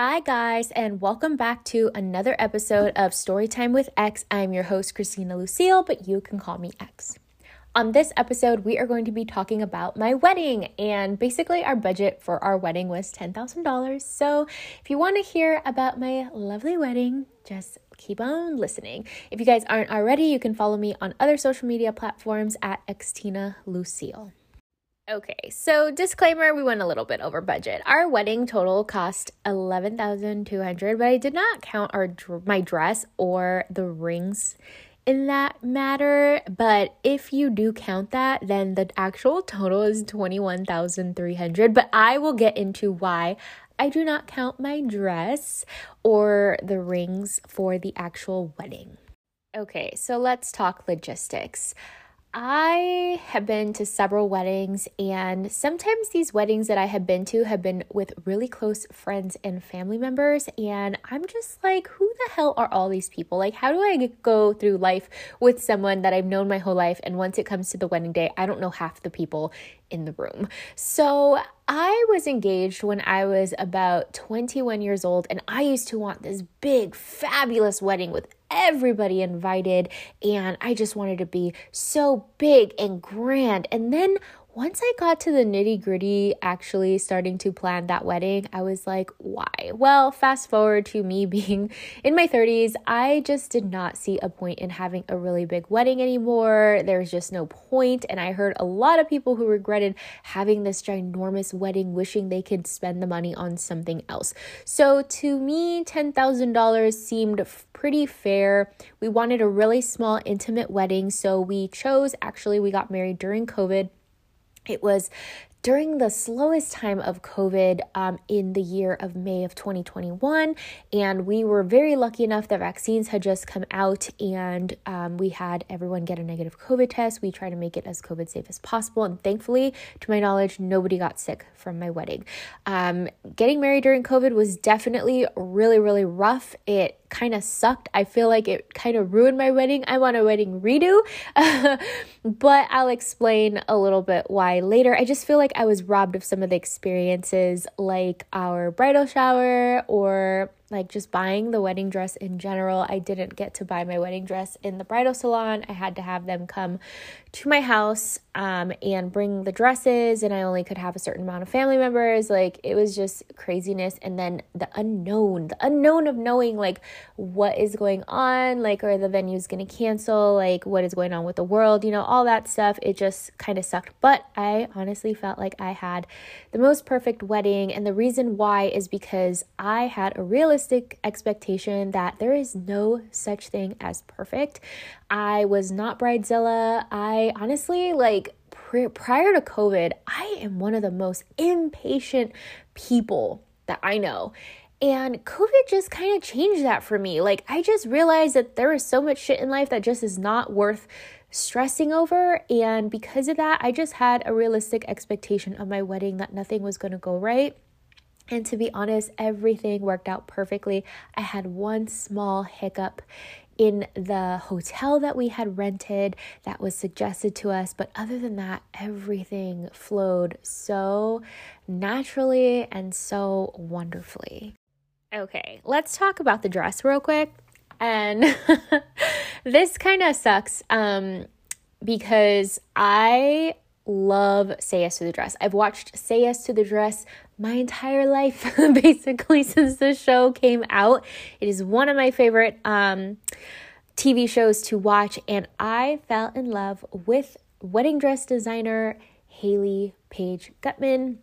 Hi, guys, and welcome back to another episode of Storytime with X. I'm your host, Christina Lucille, but you can call me X. On this episode, we are going to be talking about my wedding, and basically, our budget for our wedding was $10,000. So, if you want to hear about my lovely wedding, just keep on listening. If you guys aren't already, you can follow me on other social media platforms at Xtina Lucille. Okay, so disclaimer, we went a little bit over budget. Our wedding total cost 11,200, but I did not count our my dress or the rings in that matter, but if you do count that, then the actual total is 21,300, but I will get into why I do not count my dress or the rings for the actual wedding. Okay, so let's talk logistics. I have been to several weddings, and sometimes these weddings that I have been to have been with really close friends and family members. And I'm just like, who the hell are all these people? Like, how do I go through life with someone that I've known my whole life? And once it comes to the wedding day, I don't know half the people in the room. So I was engaged when I was about 21 years old, and I used to want this big, fabulous wedding with everybody invited, and I just wanted to be so big and grand. And then once I got to the nitty gritty, actually starting to plan that wedding, I was like, why? Well, fast forward to me being in my 30s, I just did not see a point in having a really big wedding anymore. There's just no point. And I heard a lot of people who regretted having this ginormous wedding, wishing they could spend the money on something else. So to me, $10,000 seemed pretty fair. We wanted a really small, intimate wedding. So we chose, actually, we got married during COVID it was during the slowest time of COVID um, in the year of May of 2021. And we were very lucky enough that vaccines had just come out and um, we had everyone get a negative COVID test. We tried to make it as COVID safe as possible. And thankfully, to my knowledge, nobody got sick from my wedding. Um, getting married during COVID was definitely really, really rough. It kind of sucked. I feel like it kind of ruined my wedding. I want a wedding redo, but I'll explain a little bit why later. I just feel like I was robbed of some of the experiences, like our bridal shower or like just buying the wedding dress in general. I didn't get to buy my wedding dress in the bridal salon. I had to have them come to my house um, and bring the dresses, and I only could have a certain amount of family members. Like it was just craziness. And then the unknown, the unknown of knowing like what is going on, like are the venues going to cancel, like what is going on with the world, you know, all that stuff. It just kind of sucked. But I honestly felt like I had the most perfect wedding. And the reason why is because I had a expectation that there is no such thing as perfect. I was not bridezilla. I honestly, like, prior to COVID, I am one of the most impatient people that I know. And COVID just kind of changed that for me. Like, I just realized that there is so much shit in life that just is not worth stressing over. And because of that, I just had a realistic expectation of my wedding that nothing was going to go right. And to be honest, everything worked out perfectly. I had one small hiccup in the hotel that we had rented that was suggested to us. But other than that, everything flowed so naturally and so wonderfully. Okay, let's talk about the dress real quick. And this kind of sucks um, because I love Say Yes to the Dress. I've watched Say Yes to the Dress my entire life, basically, since the show came out. It is one of my favorite um, TV shows to watch, and I fell in love with wedding dress designer Hayley Paige Gutman.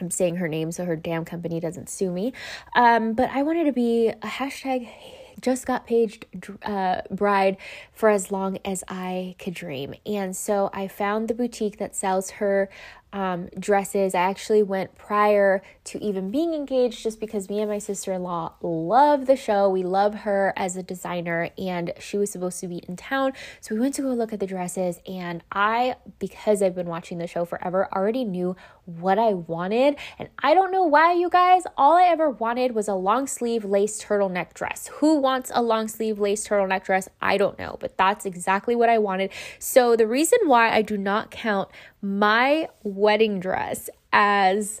I'm saying her name so her damn company doesn't sue me. Um, but I wanted to be a hashtag just got paged uh, bride for as long as I could dream. And so I found the boutique that sells her um, dresses. I actually went prior to even being engaged just because me and my sister in law love the show. We love her as a designer, and she was supposed to be in town. So we went to go look at the dresses. And I, because I've been watching the show forever, already knew what I wanted. And I don't know why, you guys, all I ever wanted was a long sleeve lace turtleneck dress. Who wants a long sleeve lace turtleneck dress? I don't know, but that's exactly what I wanted. So the reason why I do not count my wedding dress as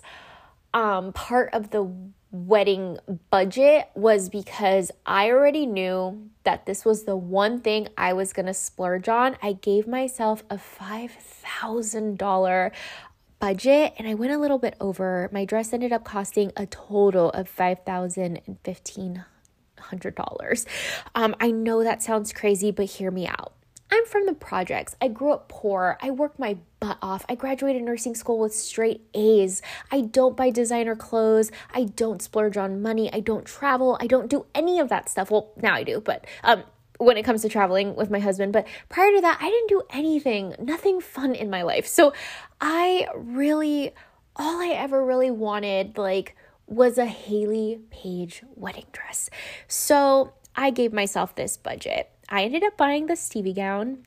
um, part of the wedding budget was because I already knew that this was the one thing I was going to splurge on. I gave myself a $5,000 budget and I went a little bit over. My dress ended up costing a total of $5,015. Um, I know that sounds crazy, but hear me out. I'm from the projects. I grew up poor. I worked my butt off. I graduated nursing school with straight A's. I don't buy designer clothes. I don't splurge on money. I don't travel. I don't do any of that stuff. Well, now I do, but um when it comes to traveling with my husband, but prior to that, I didn't do anything, nothing fun in my life. So I really all I ever really wanted like was a Hayley Paige wedding dress. So I gave myself this budget. I ended up buying the Stevie gown,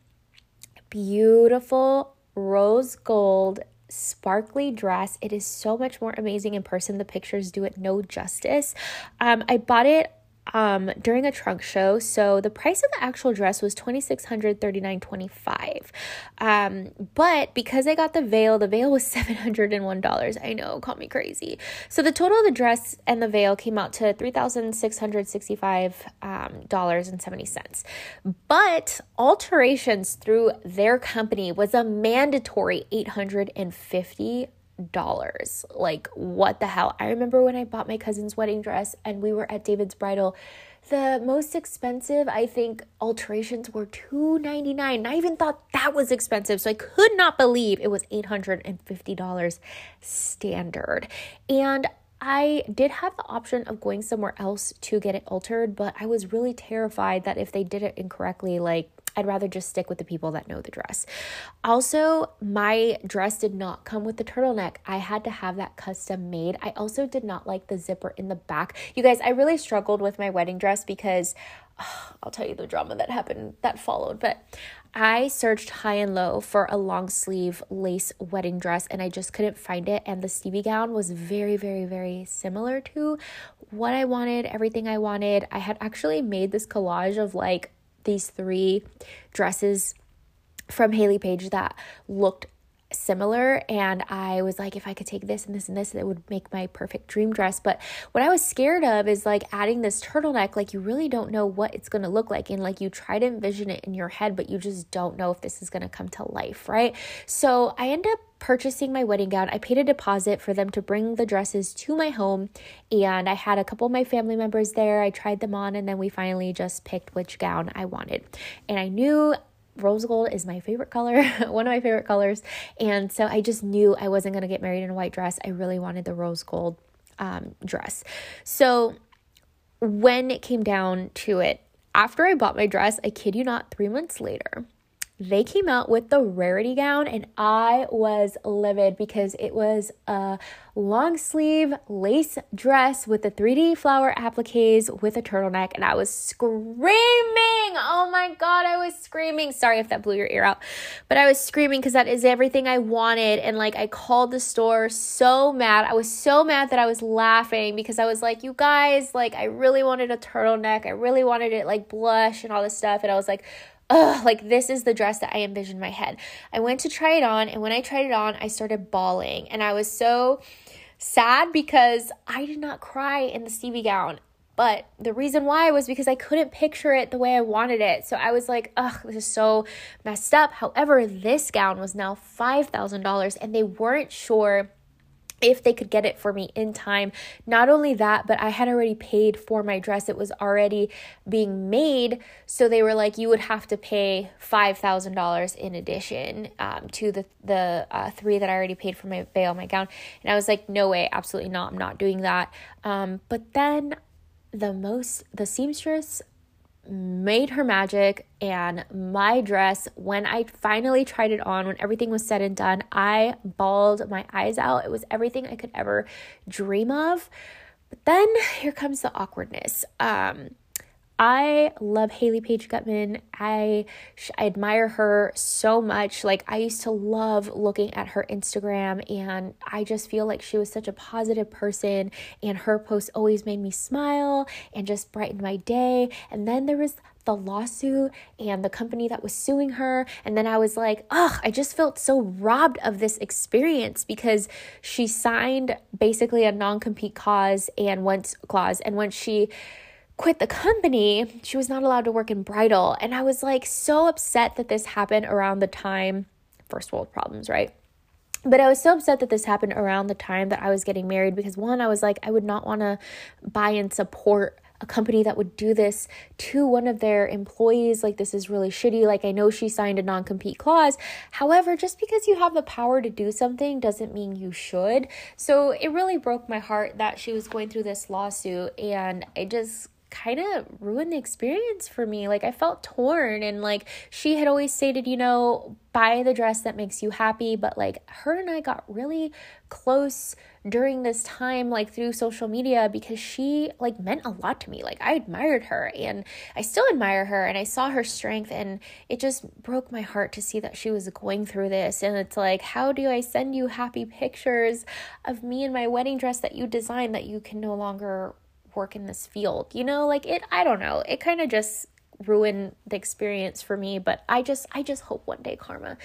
beautiful rose gold sparkly dress. It is so much more amazing in person. The pictures do it no justice. Um, I bought it um during a trunk show. So the price of the actual dress was 2639.25 um but because i got the veil the veil was $701 i know call me crazy. So the total of the dress and the veil came out to $3665 um, dollars and 70 cents. But alterations through their company was a mandatory 850 dollars. Like, what the hell? I remember when I bought my cousin's wedding dress and we were at David's Bridal. The most expensive, I think, alterations were $2.99. I even thought that was expensive. So I could not believe it was $850 standard. And I did have the option of going somewhere else to get it altered, but I was really terrified that if they did it incorrectly, like I'd rather just stick with the people that know the dress. Also, my dress did not come with the turtleneck. I had to have that custom made. I also did not like the zipper in the back. You guys, I really struggled with my wedding dress because oh, I'll tell you the drama that happened that followed, but I searched high and low for a long sleeve lace wedding dress and I just couldn't find it. And the Stevie gown was very, very, very similar to what I wanted, everything I wanted. I had actually made this collage of like these three dresses from Hayley Paige that looked similar and I was like if I could take this and this and this it would make my perfect dream dress but what I was scared of is like adding this turtleneck like you really don't know what it's going to look like and like you try to envision it in your head but you just don't know if this is going to come to life right so I end up purchasing my wedding gown. I paid a deposit for them to bring the dresses to my home, and I had a couple of my family members there. I tried them on, and then we finally just picked which gown I wanted. And I knew rose gold is my favorite color, one of my favorite colors. And so I just knew I wasn't going to get married in a white dress. I really wanted the rose gold um, dress. So when it came down to it, after I bought my dress, I kid you not, three months later, they came out with the rarity gown and I was livid because it was a long sleeve lace dress with the 3D flower appliques with a turtleneck and I was screaming. Oh my god, I was screaming. Sorry if that blew your ear out. But I was screaming cuz that is everything I wanted and like I called the store so mad. I was so mad that I was laughing because I was like, "You guys, like I really wanted a turtleneck. I really wanted it like blush and all this stuff." And I was like, ugh, like this is the dress that I envisioned in my head. I went to try it on, and when I tried it on, I started bawling, and I was so sad because I did not cry in the Stevie gown. But the reason why was because I couldn't picture it the way I wanted it. So I was like, ugh, this is so messed up. However, this gown was now $5,000 and they weren't sure if they could get it for me in time. Not only that, but I had already paid for my dress. It was already being made. So they were like, you would have to pay $5,000 in addition um, to the, the uh, three that I already paid for my veil, my gown. And I was like, no way, absolutely not. I'm not doing that. Um, but then the most, the seamstress made her magic and my dress when i finally tried it on when everything was said and done i bawled my eyes out. It was everything i could ever dream of. But then here comes the awkwardness. Um I love Hayley Paige Gutman. I, I admire her so much. Like, I used to love looking at her Instagram, and I just feel like she was such a positive person, and her posts always made me smile and just brightened my day. And then there was the lawsuit and the company that was suing her. And then I was like, ugh, I just felt so robbed of this experience because she signed basically a non compete cause and once clause. And when she quit the company, she was not allowed to work in bridal. And I was like so upset that this happened around the time, first world problems, right? But I was so upset that this happened around the time that I was getting married because one, I was like, I would not want to buy and support a company that would do this to one of their employees. Like, this is really shitty. Like, I know she signed a non compete clause. However, just because you have the power to do something doesn't mean you should. So, it really broke my heart that she was going through this lawsuit. And I just kind of ruined the experience for me. Like I felt torn and like she had always stated, you know, buy the dress that makes you happy, but like her and I got really close during this time like through social media because she like meant a lot to me. Like I admired her and I still admire her and I saw her strength and it just broke my heart to see that she was going through this and it's like how do I send you happy pictures of me in my wedding dress that you designed that you can no longer work in this field. You know, like it I don't know. It kind of just ruined the experience for me, but I just I just hope one day karma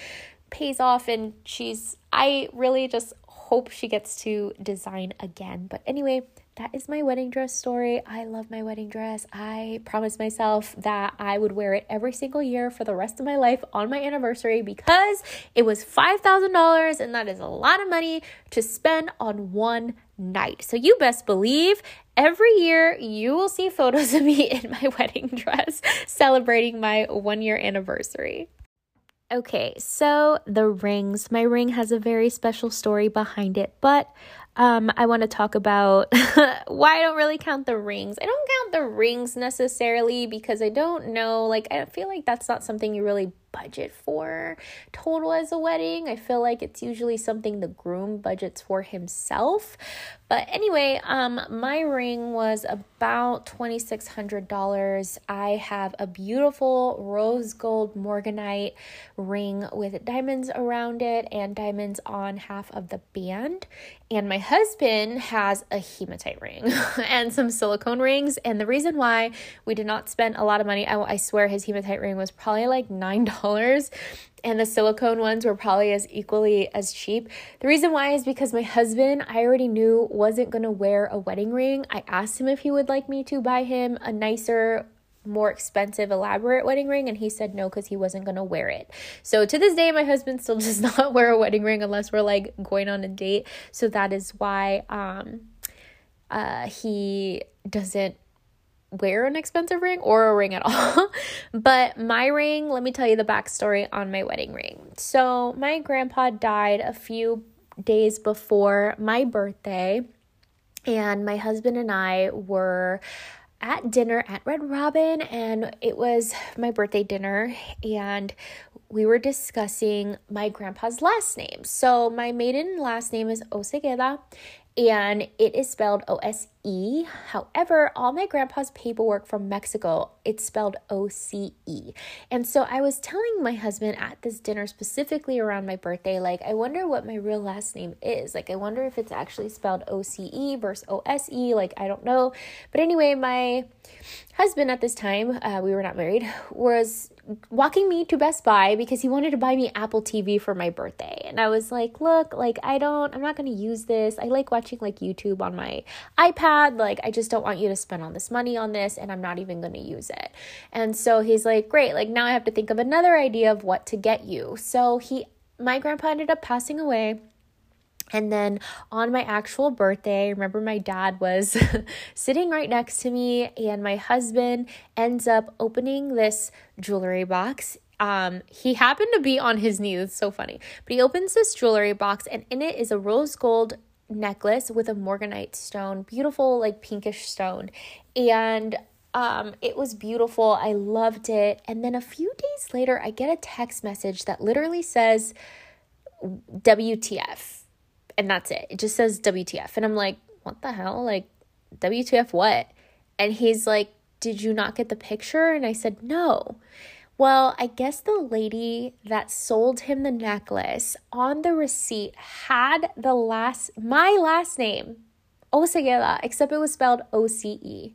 pays off and she's I really just hope she gets to design again. But anyway, that is my wedding dress story. I love my wedding dress. I promised myself that I would wear it every single year for the rest of my life on my anniversary because it was $5,000 and that is a lot of money to spend on one night. So you best believe every year you will see photos of me in my wedding dress celebrating my one year anniversary. Okay, so the rings. My ring has a very special story behind it, but um, I want to talk about why I don't really count the rings. I don't count the rings necessarily because I don't know, like, I feel like that's not something you really budget for total as a wedding. I feel like it's usually something the groom budgets for himself. But anyway, um my ring was about $2600. I have a beautiful rose gold morganite ring with diamonds around it and diamonds on half of the band. And my husband has a hematite ring and some silicone rings. And the reason why we did not spend a lot of money, I, I swear his hematite ring was probably like $9 dollars and the silicone ones were probably as equally as cheap. The reason why is because my husband, I already knew, wasn't going to wear a wedding ring. I asked him if he would like me to buy him a nicer, more expensive, elaborate wedding ring, and he said no because he wasn't to wear it. So to this day, my husband still does not wear a wedding ring unless we're like going on a date. So that is why um, uh, he doesn't wear an expensive ring or a ring at all. but my ring, let me tell you the backstory on my wedding ring. So, my grandpa died a few days before my birthday, and my husband and I were at dinner at Red Robin, and it was my birthday dinner, and we were discussing my grandpa's last name. So, my maiden last name is Oseguera, and it is spelled O S E. However, all my grandpa's paperwork from Mexico, it's spelled O C E. And so I was telling my husband at this dinner, specifically around my birthday, like, I wonder what my real last name is. Like, I wonder if it's actually spelled O C E versus O S E. Like, I don't know. But anyway, my husband at this time, uh, we were not married, was walking me to Best Buy because he wanted to buy me Apple TV for my birthday. And I was like, look, like, I don't, I'm not going to use this. I like watching like YouTube on my iPad. Like, I just don't want you to spend all this money on this and I'm not even going to use it. And so he's like, great. Like, now I have to think of another idea of what to get you. So he, my grandpa ended up passing away. And then on my actual birthday, remember my dad was sitting right next to me, and my husband ends up opening this jewelry box. Um, he happened to be on his knees. It's so funny. But he opens this jewelry box, and in it is a rose gold necklace with a morganite stone, beautiful, like pinkish stone. And um, it was beautiful. I loved it. And then a few days later, I get a text message that literally says, WTF and that's it. It just says WTF. And I'm like, what the hell? Like, WTF what? And he's like, Did you not get the picture? And I said, No. Well, I guess the lady that sold him the necklace on the receipt had the last, my last name, Oceguera, except it was spelled O C E.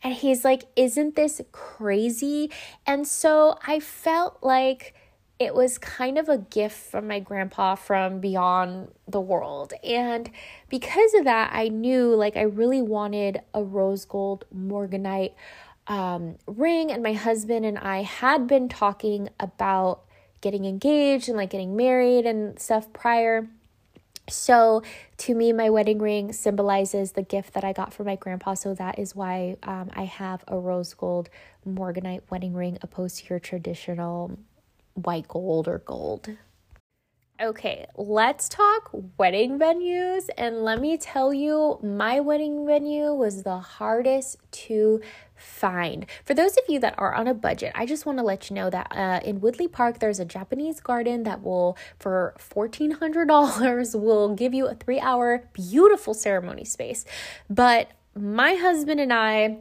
And he's like, Isn't this crazy? And so I felt like it was kind of a gift from my grandpa from beyond the world. And because of that, I knew like I really wanted a rose gold morganite um, ring. And my husband and I had been talking about getting engaged and like getting married and stuff prior. So, to me, my wedding ring symbolizes the gift that I got from my grandpa. So, that is why um, I have a rose gold morganite wedding ring opposed to your traditional white gold or gold. Okay, let's talk wedding venues. And let me tell you, my wedding venue was the hardest to find. For those of you that are on a budget, I just want to let you know that uh, in Woodley Park, there's a Japanese garden that will, for $1,400, will give you a three hour beautiful ceremony space. But my husband and I,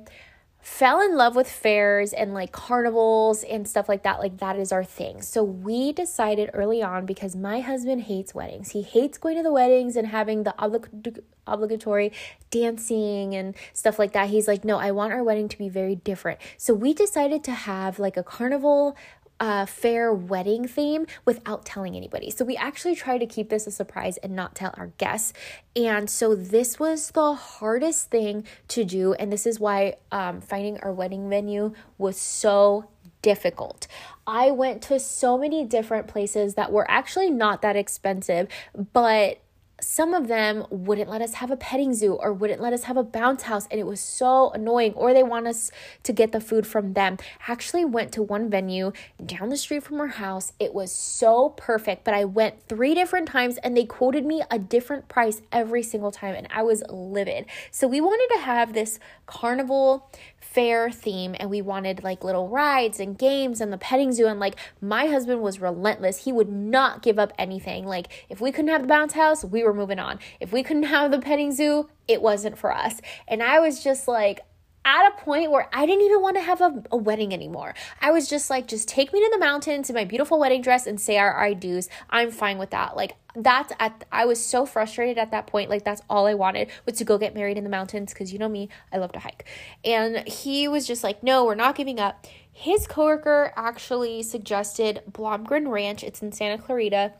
fell in love with fairs and like carnivals and stuff like that. Like, that is our thing. So, we decided early on because my husband hates weddings. He hates going to the weddings and having the oblig- obligatory dancing and stuff like that. He's like, no, I want our wedding to be very different. So, we decided to have like a carnival uh, fair wedding theme without telling anybody. So we actually tried to keep this a surprise and not tell our guests. And so this was the hardest thing to do. And this is why um, finding our wedding venue was so difficult. I went to so many different places that were actually not that expensive, but some of them wouldn't let us have a petting zoo or wouldn't let us have a bounce house and it was so annoying or they want us to get the food from them. I actually went to one venue down the street from our house. It was so perfect but i went three different times and they quoted me a different price every single time and i was livid. So we wanted to have this carnival fair theme and we wanted like little rides and games and the petting zoo and like my husband was relentless he would not give up anything like if we couldn't have the bounce house we were moving on if we couldn't have the petting zoo it wasn't for us and i was just like at a point where I didn't even want to have a, a, wedding anymore. I was just like, just take me to the mountains in my beautiful wedding dress and say our I do's. I'm fine with that. Like that's at I was so frustrated at that point. Like that's all I wanted was to go get married in the mountains because you know me, I love to hike. And he was just like, no, we're not giving up. His coworker actually suggested Blomgren Ranch. It's in Santa Clarita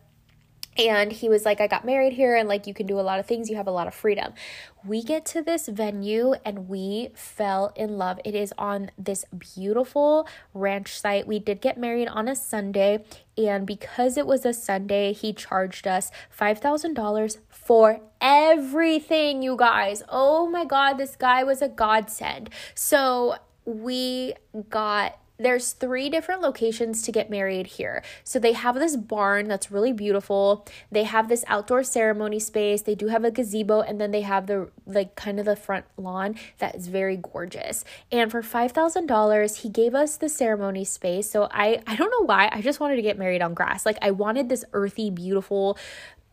and he was like, I got married here, and like, you can do a lot of things. You have a lot of freedom. We get to this venue and we fell in love. It is on this beautiful ranch site. We did get married on a Sunday, and because it was a Sunday, he charged us $5,000 for everything, you guys. Oh my God, this guy was a godsend. So, we got there's three different locations to get married here. So they have this barn that's really beautiful. They have this outdoor ceremony space. They do have a gazebo and then they have the like kind of the front lawn that is very gorgeous. And for $5,000, he gave us the ceremony space. So I I don't know why. I just wanted to get married on grass. Like I wanted this earthy beautiful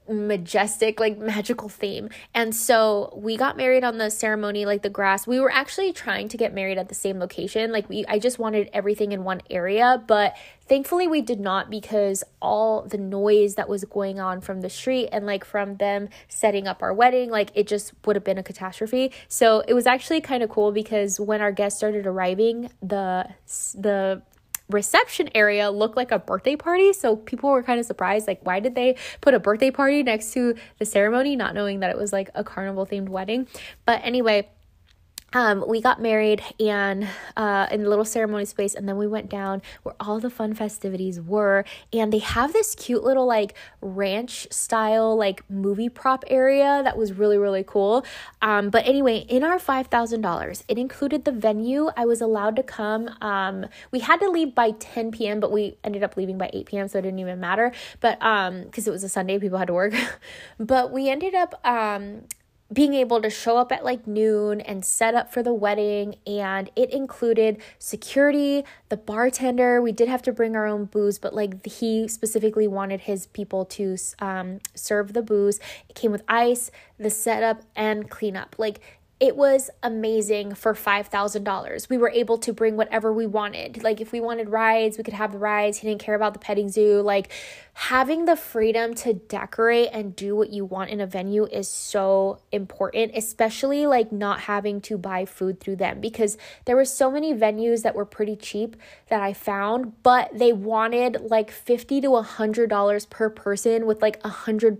majestic like magical theme. And so we got married on the ceremony like the grass. We were actually trying to get married at the same location. Like we i just wanted everything in one area. But thankfully we did not because all the noise that was going on from the street and like from them setting up our wedding like it just would have been a catastrophe. So it was actually kind of cool because when our guests started arriving the the reception area looked like a birthday party. So people were kind of surprised, like, why did they put a birthday party next to the ceremony, not knowing that it was like a carnival themed wedding? But anyway, um, we got married and uh, in the little ceremony space, and then we went down where all the fun festivities were. And they have this cute little like ranch style like movie prop area that was really really cool. Um, but anyway, in our five thousand dollars, it included the venue. I was allowed to come. Um, we had to leave by ten p.m., but we ended up leaving by eight p.m., so it didn't even matter. But um, because it was a Sunday, people had to work. but we ended up um being able to show up at like noon and set up for the wedding and it included security the bartender. We did have to bring our own booze but like he specifically wanted his people to um, serve the booze. It came with ice the setup and cleanup. Like it was amazing for $5,000. We were able to bring whatever we wanted. Like, if we wanted rides, we could have the rides. He didn't care about the petting zoo. Like, having the freedom to decorate and do what you want in a venue is so important, especially like not having to buy food through them because there were so many venues that were pretty cheap that I found, but they wanted like 50 to $100 per person with like a 100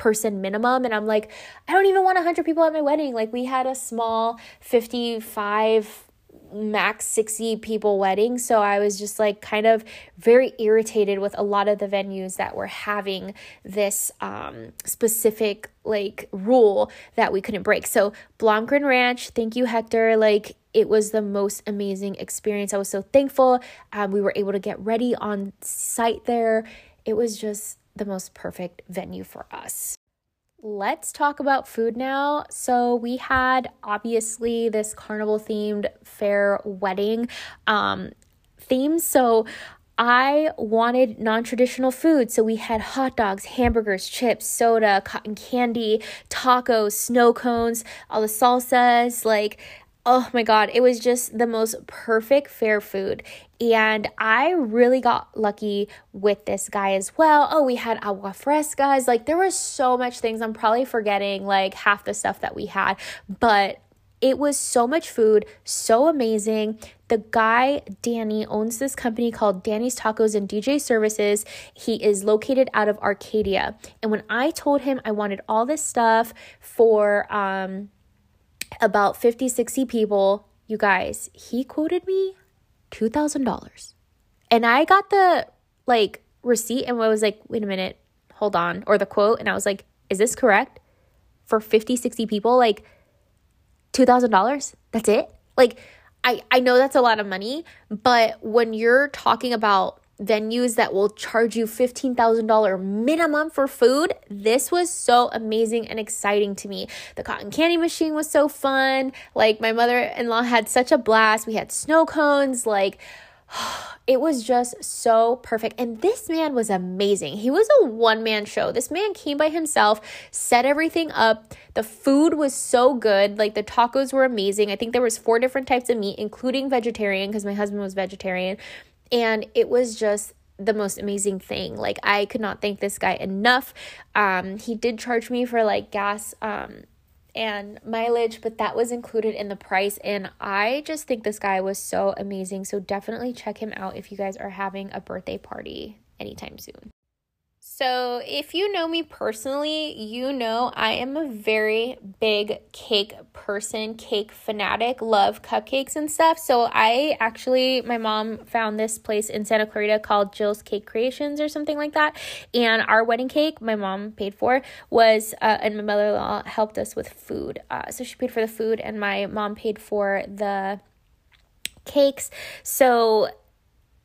person minimum. And I'm like I don't even want 100 people at my wedding. Like we had a small 55 max 60 people wedding. So I was just like kind of very irritated with a lot of the venues that were having this um, specific like rule that we couldn't break. So Blomgren Ranch thank you Hector. Like it was the most amazing experience. I was so thankful. Um, we were able to get ready on site there. It was just the most perfect venue for us. Let's talk about food now. So, we had obviously this carnival themed fair wedding um, theme. So, I wanted non traditional food. So we had hot dogs, hamburgers, chips, soda, cotton candy, tacos, snow cones, all the salsas. Like, oh my god, it was just the most perfect fair food. And I really got lucky with this guy as well. Oh, we had agua frescas. Like there was so much things. I'm probably forgetting like half the stuff that we had, but it was so much food, so amazing. The guy, Danny, owns this company called Danny's Tacos and DJ Services. He is located out of Arcadia. And when I told him I wanted all this stuff for um about 50, 60 people, you guys, he quoted me $2,000. And I got the like receipt and I was like, wait a minute, hold on, or the quote. And I was like, is this correct? For 50, 60 people, like $2,000? That's it? Like, I, I know that's a lot of money, but when you're talking about venues that will charge you $15,000 minimum for food. This was so amazing and exciting to me. The cotton candy machine was so fun. Like, my mother in law had such a blast. We had snow cones. Like, it was just so perfect. And this man was amazing. He was a one man show. This man came by himself, set everything up. The food was so good. Like the tacos were amazing. I think there was four different types of meat, including vegetarian because my husband was vegetarian. And it was just the most amazing thing. Like I could not thank this guy enough. Um, he did charge me for like gas um, and mileage, but that was included in the price. And I just think this guy was so amazing. So definitely check him out if you guys are having a birthday party anytime soon. So, if you know me personally, you know I am a very big cake person, cake fanatic, love cupcakes and stuff. So, I actually, my mom found this place in Santa Clarita called Jill's Cake Creations or something like that. And our wedding cake, my mom paid for, was, uh, and my mother in law helped us with food. Uh, so, she paid for the food, and my mom paid for the cakes. So,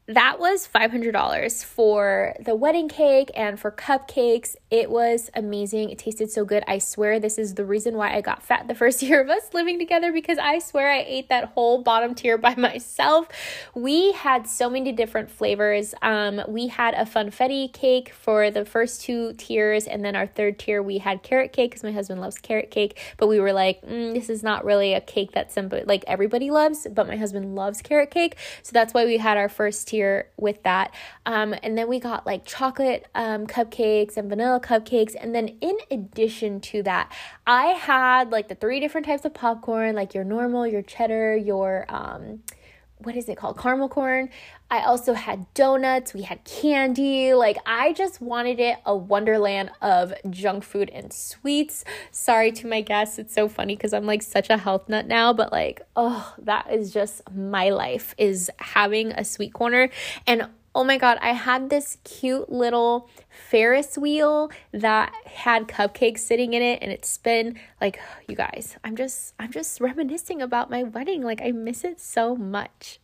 that was $500 for the wedding cake and for cupcakes. It was amazing. It tasted so good. I swear this is the reason why I got fat the first year of us living together because I swear I ate that whole bottom tier by myself. We had so many different flavors. Um, we had a funfetti cake for the first two tiers, and then our third tier we had carrot cake because my husband loves carrot cake. But we were like, mm, this is not really a cake that simple like everybody loves, but my husband loves carrot cake, so that's why we had our first tier tier with that. Um, and then we got like chocolate um, cupcakes and vanilla cupcakes. And then in addition to that, I had like the three different types of popcorn, like your normal, your cheddar, your um, what is it called? Caramel corn. I also had donuts, we had candy. Like, I just wanted it a wonderland of junk food and sweets. Sorry to my guests. It's so funny because I'm like such a health nut now, but like, oh, that is just my life is having a sweet corner. And oh my god, I had this cute little Ferris wheel that had cupcakes sitting in it and it spin like you guys. I'm just I'm just reminiscing about my wedding. Like I miss it so much.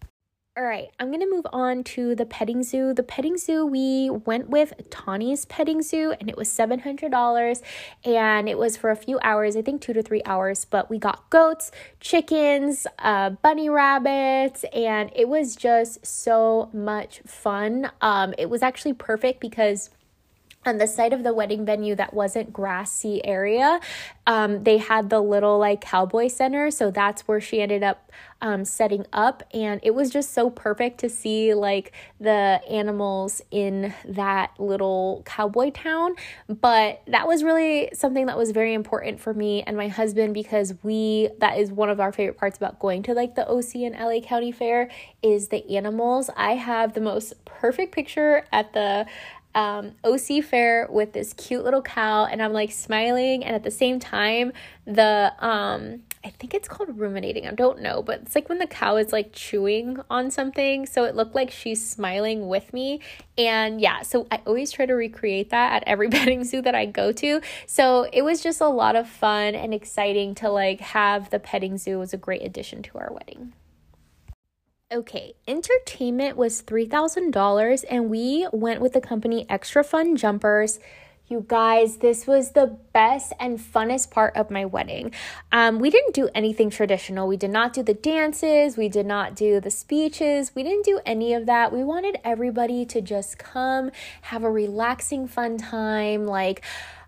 All right, I'm going to move on to the petting zoo. The petting zoo, we went with Tawny's Petting Zoo and it was $700 and it was for a few hours, I think two to three hours, but we got goats, chickens, uh, bunny rabbits, and it was just so much fun. Um, it was actually perfect because on the side of the wedding venue that wasn't grassy area um, they had the little like cowboy center so that's where she ended up um, setting up and it was just so perfect to see like the animals in that little cowboy town but that was really something that was very important for me and my husband because we that is one of our favorite parts about going to like the oc and la county fair is the animals. I have the most perfect picture at the um, OC Fair with this cute little cow, and I'm like smiling, and at the same time, the um, I think it's called ruminating. I don't know, but it's like when the cow is like chewing on something. So it looked like she's smiling with me. And yeah, so I always try to recreate that at every petting zoo that I go to. So it was just a lot of fun and exciting to like have the petting zoo it was a great addition to our wedding. Okay, entertainment was $3,000 and we went with the company Extra Fun Jumpers. You guys, this was the best and funnest part of my wedding. Um, we didn't do anything traditional. We did not do the dances. We did not do the speeches. We didn't do any of that. We wanted everybody to just come, have a relaxing, fun time. Like,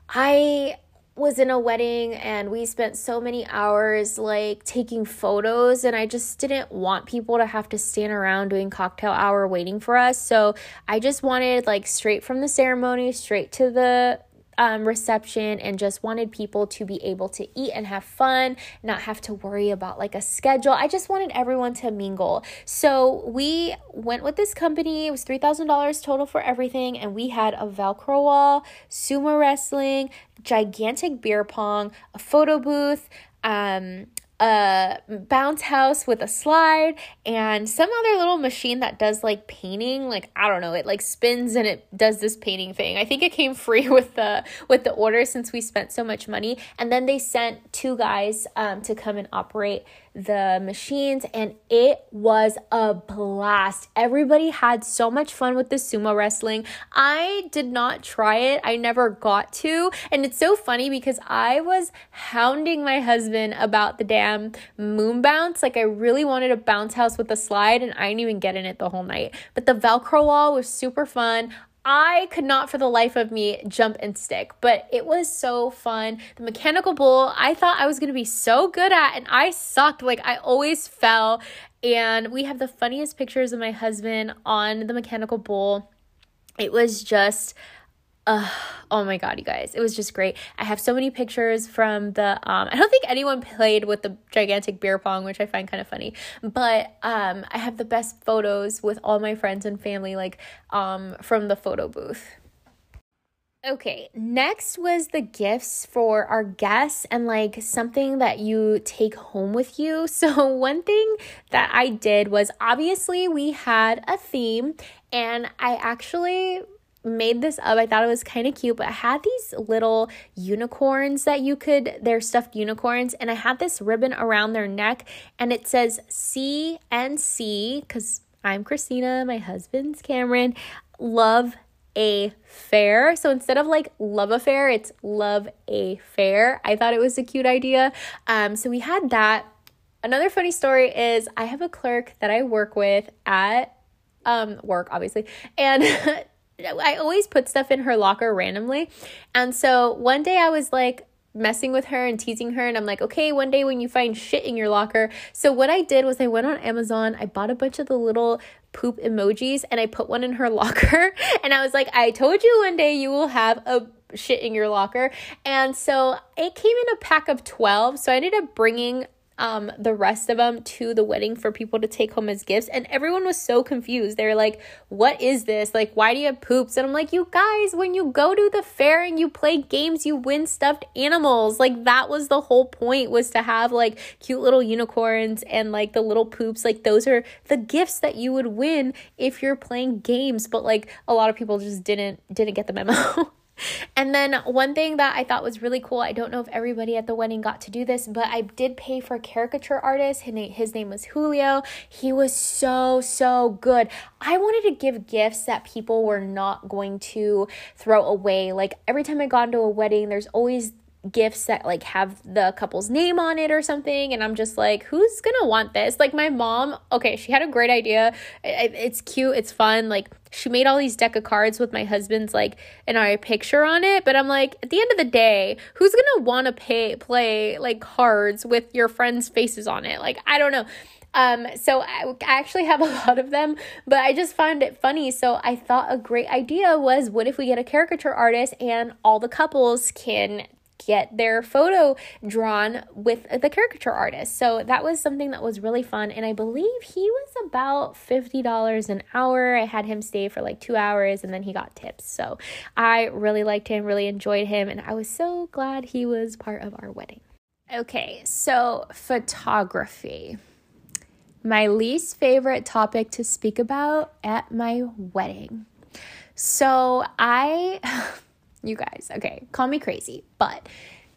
I was in a wedding and we spent so many hours like taking photos and I just didn't want people to have to stand around doing cocktail hour waiting for us. So I just wanted like straight from the ceremony, straight to the um, reception and just wanted people to be able to eat and have fun, not have to worry about like a schedule. I just wanted everyone to mingle. So we went with this company. It was $3,000 total for everything. And we had a Velcro wall, sumo wrestling, gigantic beer pong, a photo booth, um, a bounce house with a slide and some other little machine that does like painting. Like i don't know it like spins and it does this painting thing. I think it came free with the with the order since we spent so much money. And then they sent two guys um, to come and operate the machines, and it was a blast. Everybody had so much fun with the sumo wrestling. I did not try it, I never got to. And it's so funny because I was hounding my husband about the damn moon bounce. Like, I really wanted a bounce house with a slide, and I didn't even get in it the whole night. But the Velcro wall was super fun. I could not for the life of me jump and stick, but it was so fun. The mechanical bull, I thought I was going to be so good at, and I sucked. Like, I always fell. And we have the funniest pictures of my husband on the mechanical bull. It was just uh, oh my god, you guys, it was just great. I have so many pictures from the. Um, I don't think anyone played with the gigantic beer pong, which I find kind of funny. But um, I have the best photos with all my friends and family, like um, from the photo booth. Okay, next was the gifts for our guests and like something that you take home with you. So, one thing that I did was obviously we had a theme, and I actually made this up. I thought it was kind of cute, but I had these little unicorns that you could, they're stuffed unicorns, and I had this ribbon around their neck and it says C and C because I'm Christina, my husband's Cameron, love a fair. So instead of like love affair, it's love a fair. I thought it was a cute idea. Um, so we had that. Another funny story is I have a clerk that I work with at um work obviously and I always put stuff in her locker randomly. And so one day I was like, messing with her and teasing her and I'm like, "Okay, one day when you find shit in your locker." So what I did was I went on Amazon, I bought a bunch of the little poop emojis and I put one in her locker and I was like, "I told you one day you will have a shit in your locker." And so it came in a pack of 12. So I ended up bringing um the rest of them to the wedding for people to take home as gifts. And everyone was so confused. They're like what is this? Like why do you have poops? And i'm like you guys when you go to the fair and you play games you win stuffed animals. Like that was the whole point was to have like cute little unicorns and like the little poops. Like those are the gifts that you would win if you're playing games. But like a lot of people just didn't didn't get the memo And then one thing that I thought was really cool, I don't know if everybody at the wedding got to do this, but I did pay for a caricature artist. His name, his name was Julio. He was so, so good. I wanted to give gifts that people were not going to throw away. Like every time I got into a wedding, there's always gifts that like have the couple's name on it or something and i'm just like who's gonna want this like my mom okay she had a great idea it's cute it's fun like she made all these deck of cards with my husband's like and our picture on it. But I'm like, at the end of the day, who's gonna want to pay play like cards with your friends' faces on it? Like, I don't know. Um, so I, I actually have a lot of them, but I just found it funny. So I thought a great idea was what if we get a caricature artist and all the couples can get their photo drawn with the caricature artist. So that was something that was really fun. And I believe he was about $50 an hour. I had him stay for like two hours and then he got tips. So I really liked him, really enjoyed him. And I was so glad he was part of our wedding. Okay, so photography. My least favorite topic to speak about at my wedding. So I. you guys, okay, call me crazy, but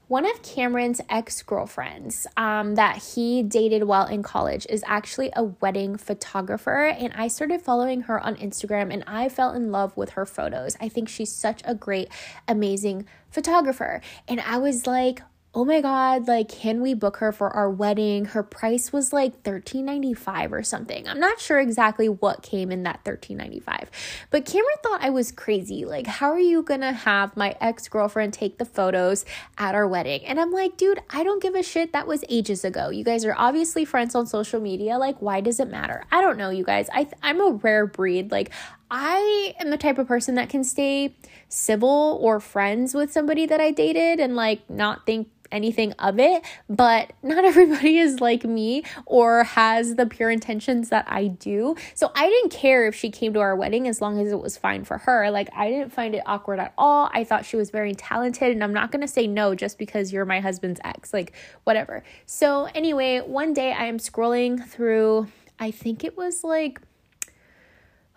one of Cameron's ex girlfriends um, that he dated while in college is actually a wedding photographer. And I started following her on Instagram and I fell in love with her photos. I think she's such a great, amazing photographer. And I was like, oh my god like can we book her for our wedding? Her price was like 13.95 or something. I'm not sure exactly what came in that 13.95 but cameron thought i was crazy. Like how are you gonna have my ex-girlfriend take the photos at our wedding? And i'm like dude i don't give a shit. That was ages ago. You guys are obviously friends on social media. Like why does it matter? I don't know you guys. I i'm a rare breed. Like I am the type of person that can stay civil or friends with somebody that I dated and like not think anything of it, but not everybody is like me or has the pure intentions that I do. So I didn't care if she came to our wedding as long as it was fine for her. Like I didn't find it awkward at all. I thought she was very talented and I'm not going to say no just because you're my husband's ex, like whatever. So anyway, one day I am scrolling through I think it was like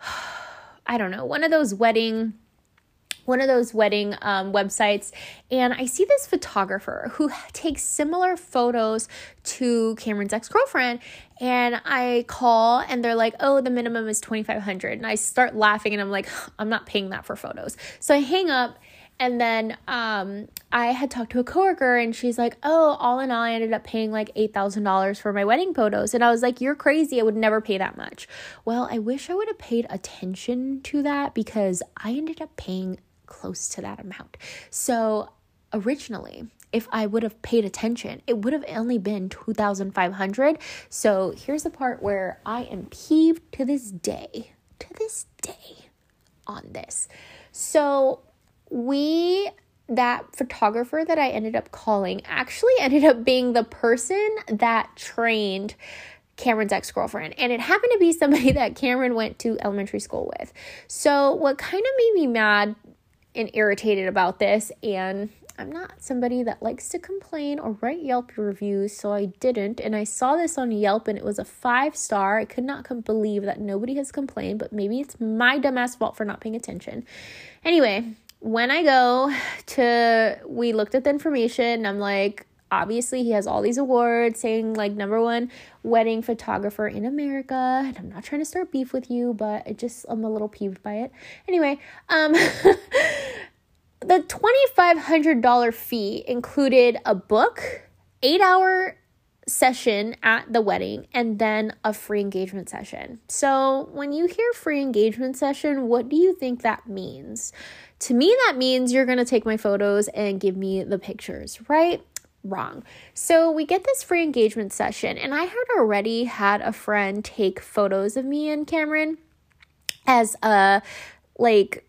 I don't know, one of those wedding one of those wedding um, websites, and I see this photographer who takes similar photos to Cameron's ex girlfriend. And I call, and they're like, "Oh, the minimum is twenty five hundred. And I start laughing, and I'm like, "I'm not paying that for photos." So I hang up. And then um, I had talked to a coworker, and she's like, "Oh, all in all, I ended up paying like eight thousand dollars for my wedding photos." And I was like, "You're crazy! I would never pay that much." Well, I wish I would have paid attention to that because I ended up paying close to that amount. So originally, if I would have paid attention, it would have only been 2500. So here's the part where I am peeved to this day, to this day on this. So we that photographer that I ended up calling actually ended up being the person that trained Cameron's ex girlfriend. And it happened to be somebody that Cameron went to elementary school with. So, what kind of made me mad and irritated about this and I'm not somebody that likes to complain or write Yelp reviews, so I didn't. And I saw this on Yelp and it was a five star. I could not believe that nobody has complained, but maybe it's my dumbass fault for not paying attention. Anyway, when I go to, we looked at the information, I'm like, obviously he has all these awards saying like number one wedding photographer in america and i'm not trying to start beef with you but i just i'm a little peeved by it anyway um the $2500 fee included a book eight hour session at the wedding and then a free engagement session. So, when you hear free engagement session, what do you think that means? To me, that means you're going to take my photos and give me the pictures, right? Wrong. So we get this free engagement session, and I had already had a friend take photos of me and Cameron as a like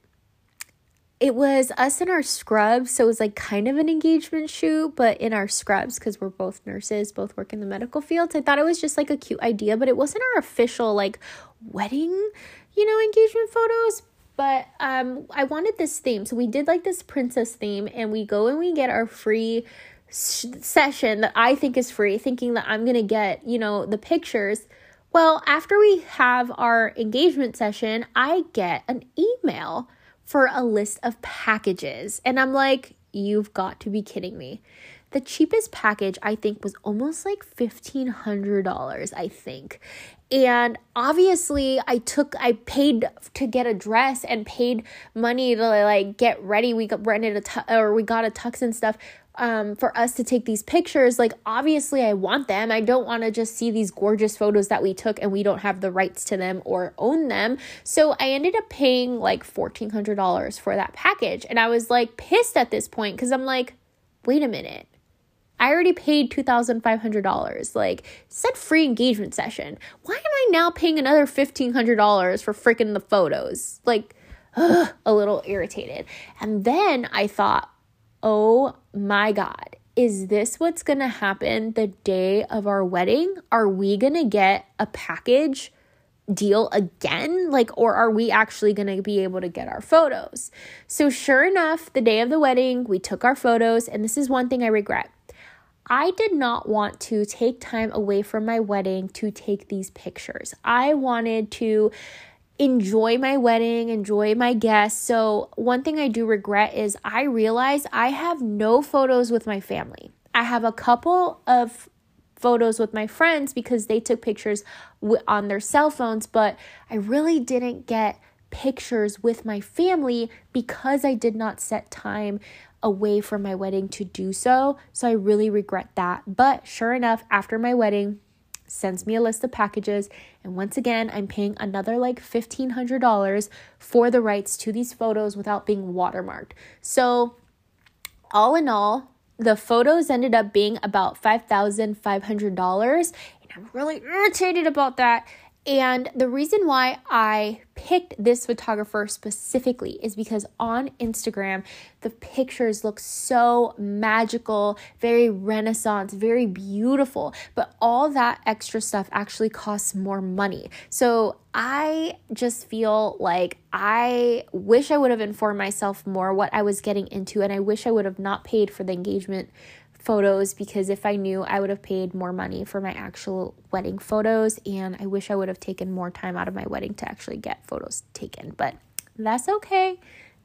it was us in our scrubs so it was like kind of an engagement shoot but in our scrubs because we're both nurses both work in the medical field so i thought it was just like a cute idea but it wasn't our official like wedding you know engagement photos but um i wanted this theme so we did like this princess theme and we go and we get our free session that I think is free, thinking that I'm going to get, you know, the pictures. Well, after we have our engagement session, I get an email for a list of packages. And I'm like, you've got to be kidding me. The cheapest package I think was almost like $1,500, I think. and obviously i took i paid to get a dress and paid money to like get ready we got rented a tu- or we got a tux and stuff um, for us to take these pictures like obviously i want them i don't want to just see these gorgeous photos that we took and we don't have the rights to them or own them so i ended up paying like $1400 for that package and i was like pissed at this point because i'm like wait a minute I already paid $2,500. Like, said free engagement session. Why am I now paying another $1,500 for freaking the photos? Like, ugh, a little irritated. And then I thought, oh my God, is this what's gonna happen the day of our wedding? Are we gonna get a package? deal again? Like, or are we actually going to be able to get our photos? So, sure enough, the day of the wedding, we took our photos, and this is one thing I regret. I did not want to take time away from my wedding to take these pictures. I wanted to enjoy my wedding, enjoy my guests. So, one thing I do regret is I realize I have no photos with my family. I have a couple of photos with my friends because they took pictures on their cell phones, but I really didn't get pictures with my family because I did not set time away from my wedding to do so. So I really regret that. But sure enough, after my wedding, sends me a list of packages. And once again i'm paying another like $1500 for the rights to these photos without being watermarked. So all in all the photos ended up being about $5500 and i'm really irritated about that and the reason why I picked this photographer specifically is because on Instagram, the pictures look so magical, very renaissance, very beautiful, but all that extra stuff actually costs more money. So I just feel like I wish I would have informed myself more what I was getting into, and I wish I would have not paid for the engagement photos because if I knew, I would have paid more money for my actual wedding photos. And I wish I would have taken more time out of my wedding to actually get photos taken. But that's okay.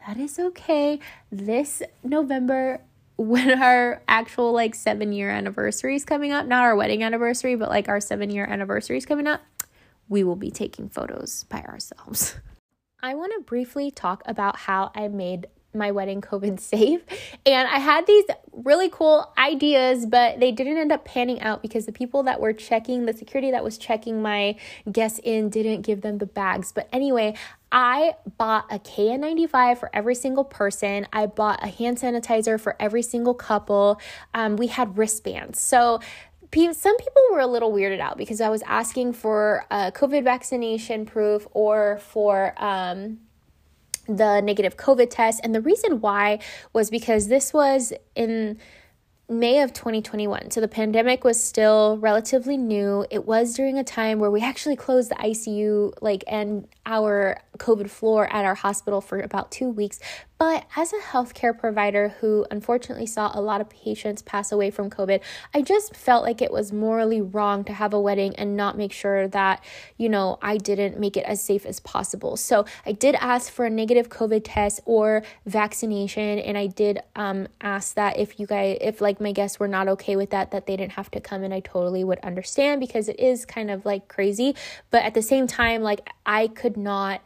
That is okay. This November, when our actual like seven year anniversary is coming up, not our wedding anniversary, but like our seven year anniversary is coming up, we will be taking photos by ourselves. I want to briefly talk about how I made my wedding COVID safe. And I had these really cool ideas, but they didn't end up panning out because the people that were checking, the security that was checking my guests in, didn't give them the bags. But anyway, I bought a KN95 for every single person. I bought a hand sanitizer for every single couple. Um, we had wristbands. So some people were a little weirded out because I was asking for a COVID vaccination proof or for um, the negative COVID test. And the reason why was because this was in May of 2021. So the pandemic was still relatively new. It was during a time where we actually closed the ICU like and our COVID floor at our hospital for about 2 weeks. But as a healthcare provider who unfortunately saw a lot of patients pass away from COVID, I just felt like it was morally wrong to have a wedding and not make sure that, you know, I didn't make it as safe as possible. So I did ask for a negative COVID test or vaccination, and I did um, ask that if you guys, if like my guests were not okay with that, that they didn't have to come, and I totally would understand because it is kind of like crazy. But at the same time, like I could not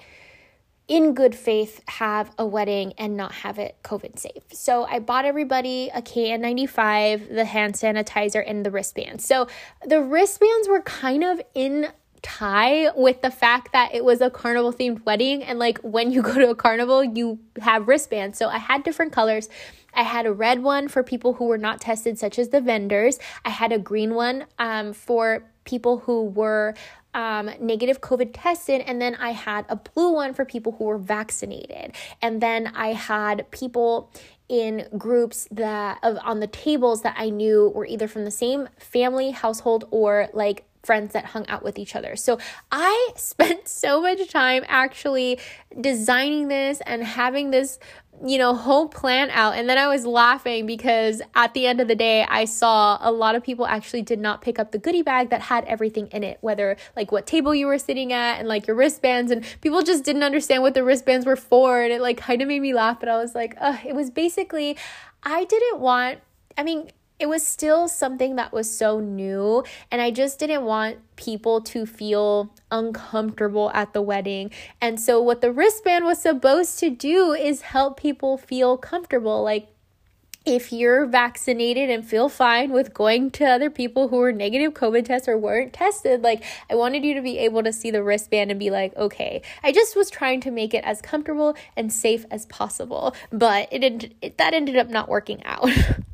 in good faith have a wedding and not have it COVID safe. So I bought everybody a KN95, the hand sanitizer, and the wristbands. So the wristbands were kind of in tie with the fact that it was a carnival themed wedding and like when you go to a carnival you have wristbands so i had different colors i had a red one for people who were not tested such as the vendors i had a green one um, for people who were um, negative COVID tested, and then I had a blue one for people who were vaccinated, and then I had people in groups that of on the tables that I knew were either from the same family household or like friends that hung out with each other. So I spent so much time actually designing this and having this you know, whole plan out. And then I was laughing because at the end of the day, I saw a lot of people actually did not pick up the goodie bag that had everything in it, whether like what table you were sitting at and like your wristbands. And people just didn't understand what the wristbands were for. And it like kind of made me laugh. But I was like, Ugh. it was basically, I didn't want, I mean, it was still something that was so new and I just didn't want people to feel uncomfortable at the wedding. And so what the wristband was supposed to do is help people feel comfortable like if you're vaccinated and feel fine with going to other people who were negative COVID tests or weren't tested, like I wanted you to be able to see the wristband and be like, okay, I just was trying to make it as comfortable and safe as possible, but it, it that ended up not working out.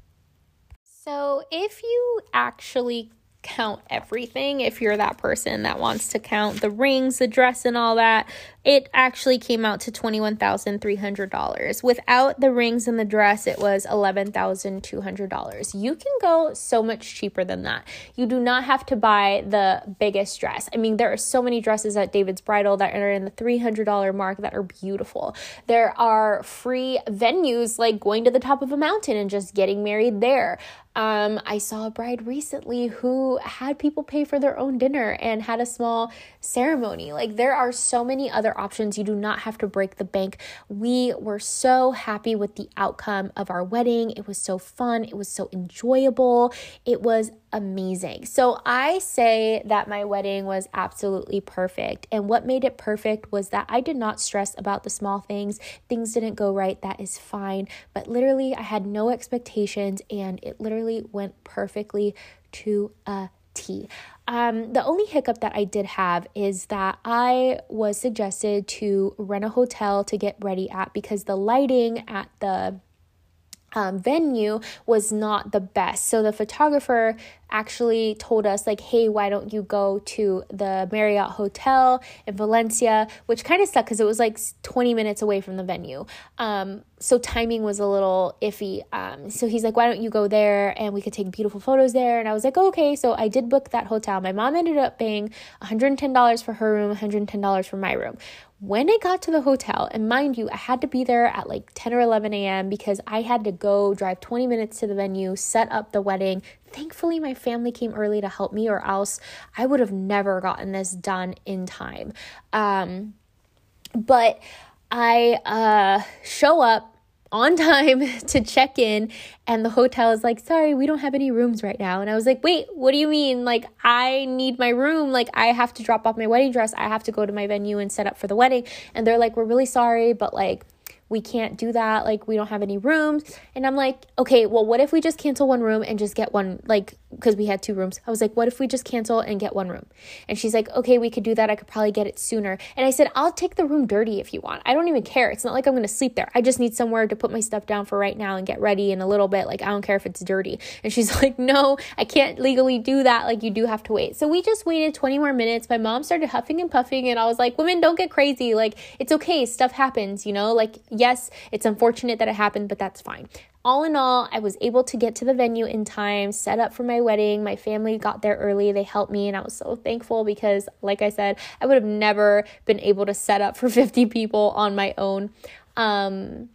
So, if you actually count everything, if you're that person that wants to count the rings, the dress, and all that, it actually came out to $21,300. Without the rings and the dress, it was $11,200. You can go so much cheaper than that. You do not have to buy the biggest dress. I mean, there are so many dresses at David's Bridal that are in the $300 mark that are beautiful. There are free venues like going to the top of a mountain and just getting married there. Um, I saw a bride recently who had people pay for their own dinner and had a small ceremony. Like, there are so many options. You do not have to break the bank. We were so happy with the outcome of our wedding. It was so fun, it was so enjoyable, it was amazing. So I say that my wedding was absolutely perfect. And what made it perfect was that I did not stress about the small things. Things didn't go right. That is fine. But literally, I had no expectations and it literally went perfectly to a T. Um, the only hiccup that I did have is that I was suggested to rent a hotel to get ready at because the lighting at the um, venue was not the best. So the photographer actually told us like hey why don't you go to the marriott hotel in valencia which kind of sucked because it was like 20 minutes away from the venue um, so timing was a little iffy um, so he's like why don't you go there and we could take beautiful photos there and i was like oh, okay so i did book that hotel my mom ended up paying $110 for her room $110 for my room when I got to the hotel, and mind you, I had to be there at like 10 or 11 a.m. because I had to go drive 20 minutes to the venue, set up the wedding. Thankfully, my family came early to help me, or else I would have never gotten this done in time. Um, but I uh, show up on time to check in and the hotel is like sorry we don't have any rooms right now. And i was like wait what do you mean? Like i need my room. Like i have to drop off my wedding dress. I have to go to my venue and set up for the wedding. And they're like we're really sorry but like we can't do that. Like, we don't have any rooms. And I'm like, okay, well, what if we just cancel one room and just get one, like, because we had two rooms. I was like, what if we just cancel and get one room? And she's like, okay, we could do that. I could probably get it sooner. And I said, I'll take the room dirty if you want. I don't even care. It's not like I'm going to sleep there. I just need somewhere to put my stuff down for right now and get ready in a little bit. Like, I don't care if it's dirty. And she's like, no, I can't legally do that. Like, you do have to wait. So we just waited 20 more minutes. My mom started huffing and puffing. And I was like, women, don't get crazy. Like, it's okay. Stuff happens, you know? Like, yes, it's unfortunate that it happened, but that's fine. All in all, I was able to get to the venue in time, set up for my wedding. My family got there early. They helped me, and I was so thankful because, like I said, I would have never been able to set up for 50 people on my own. Um,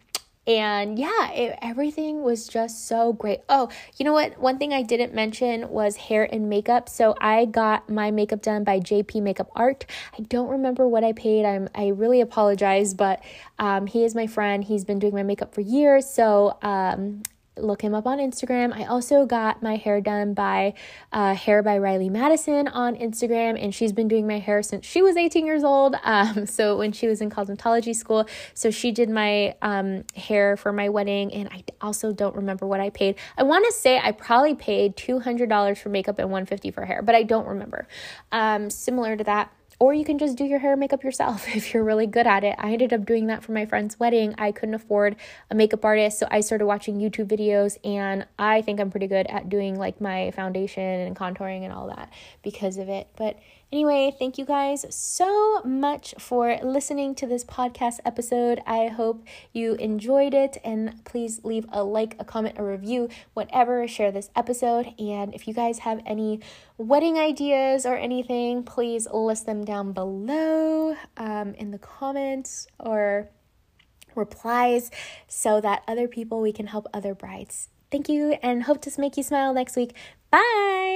and yeah, it, everything was just so great. Oh, you know what? One thing I didn't mention was hair and makeup. So I got my makeup done by JP Makeup Art. I don't remember what I paid. I'm I really apologize, but um, he is my friend. He's been doing my makeup for years. So um, look him up on Instagram. I also got my hair done by uh, Hair by Riley Madison on Instagram, and she's been doing my hair since she was 18 years old. Um, so when she was in cosmetology school, so she did my um, hair for my wedding, and I also don't remember what I paid. I want to say I probably paid $200 for makeup and 150 for hair, but I don't remember. Um, similar to that or you can just do your hair and makeup yourself if you're really good at it. I ended up doing that for my friend's wedding. I couldn't afford a makeup artist, so I started watching YouTube videos and I think I'm pretty good at doing like my foundation and contouring and all that because of it. But Anyway, thank you guys so much for listening to this podcast episode. I hope you enjoyed it and please leave a like, a comment, a review, whatever, share this episode. And if you guys have any wedding ideas or anything, please list them down below um, in the comments or replies so that other people we can help other brides. Thank you and hope to make you smile next week. Bye.